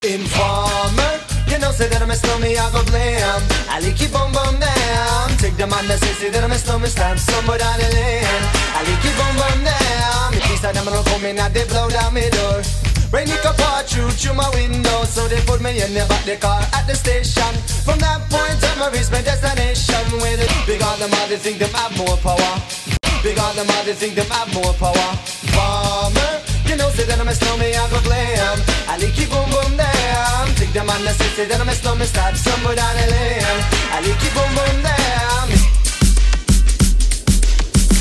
Informer, you know say that I'm a snowman, I go blam. I like keep on bum down. Take the man that say say that I'm a snowman, stamp somewhere down the lane. I like keep on bum down. At least I never know come in and they blow down my door. Rain it up all through through my window, so they put me in the back the car at the station. From that point on, I reach my destination. Where the big on them they think them have more power. Big on them they think them have more power. Farmer, you know say that I'm a snowman, I go glam. I like keep boom boom down. Take them on the say say that I'm a snowman, stop somewhere down the lane. I like keep boom boom down.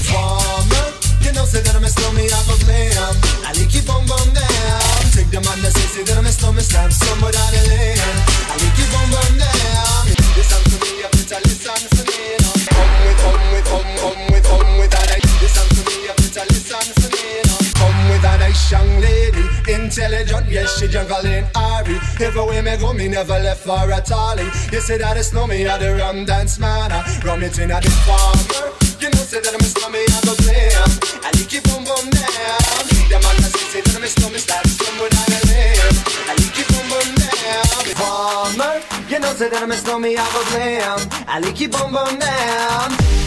Farmer, you know say that I'm a snowman, I go glam. I like keep boom boom down. Take them on the say say that intelligent, yes she jungle in Ari. Everywhere me go, me never left for a tally. You say that it's no me, I the rum dance man, I rum it in a the farmer. You know say that I'm a snowman, I go play 'em. I like it boom boom down. Them man that say say that I'm a snowman, start somewhere down the lane. I like it boom boom down. Farmer, you know say that I'm a snowman, I go play 'em. I like it boom boom down.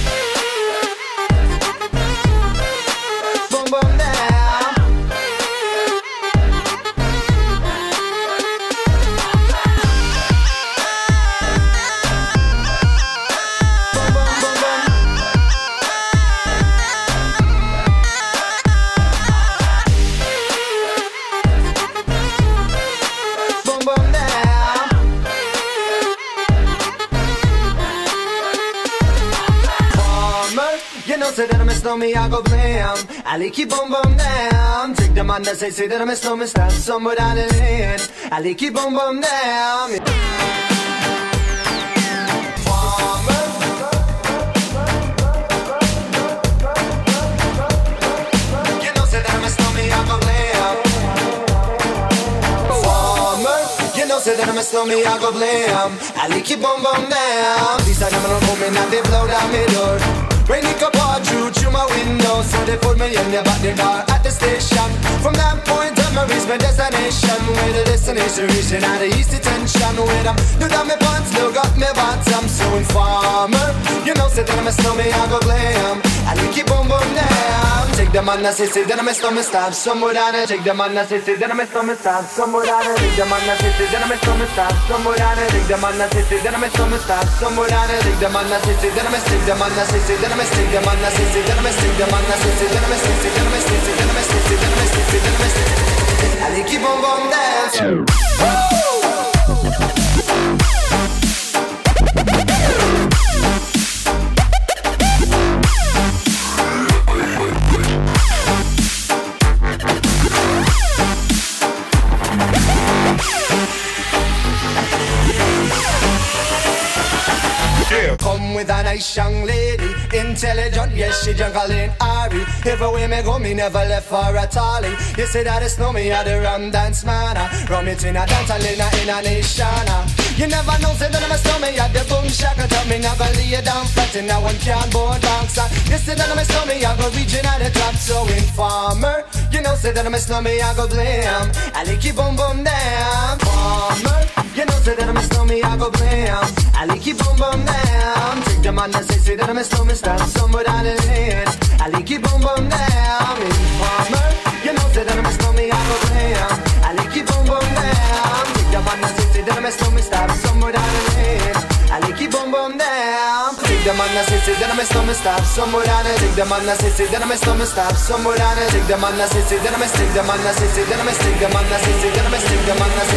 Say that I'm a snowman, I go blam. I like it boom boom down. Take the man that say say that I'm a snowman, stand somewhere down the lane. I like it boom boom down. You say that I'm a snowman, I go blam. Farmer, you know say that I'm a snowman, I like it boom boom down. These are them no coming and they blow down my door. Rain it my window, so they put me in the back the car at the station. From that point on, I reach my destination. Where the destination reaching out the east detention. Where them do down my pants, look up my bottom. So informer, you know say that I'm a snowman, I go blam. I like it boom boom down. Take the man that say say that I'm a snowman, stop somewhere down there. Take the man that say say that I'm a snowman, stop somewhere down there. Take the man that say say that I'm a snowman, stop somewhere down there. Take the man that say say that I'm a snowman, stop somewhere down there. Take the man that say say that I'm a stick the man that say say that I'm a stick the man that say say that I'm a stick the man that say say that I'm a stick that I'm a stick that I'm a stick that I'm a stick that I'm a stick. I like it boom boom dance. With a nice young lady, intelligent, yes she jungle in Ari. Everywhere me go, me never left for a tally. You say that it's no me, I the rum dance man. ah. Rum it in a dance, hall in a in a nation. ah. You never know, say that I'm a snowman, at the boom shaka. Tell me never lay you down flat in a one can board ah. You say that I'm a snowman, I go reaching at the top, so informer. You know, say that I'm a snowman, I go blam. I like it boom boom down. Farmer, you know, say that I'm a snowman, I go blam. I like it boom boom down. Take the man that say, say that I'm a snowman, stand somewhere down the lane. I like it boom boom down. Informer, you know, say I'm a snowman, I go blam. I like it boom boom down. Take the man that say, say that I'm a snowman, stand somewhere down the lane. I like it boom boom down. Take the man that say, say that I'm a snowman, stop somewhere down there. Take the man that say, say that I'm a snowman, stop somewhere down the that I'm a stick, the say that I'm a stick, the man that say, say that I'm a stick, the man that say, say that I'm a stick, that I'm a stick,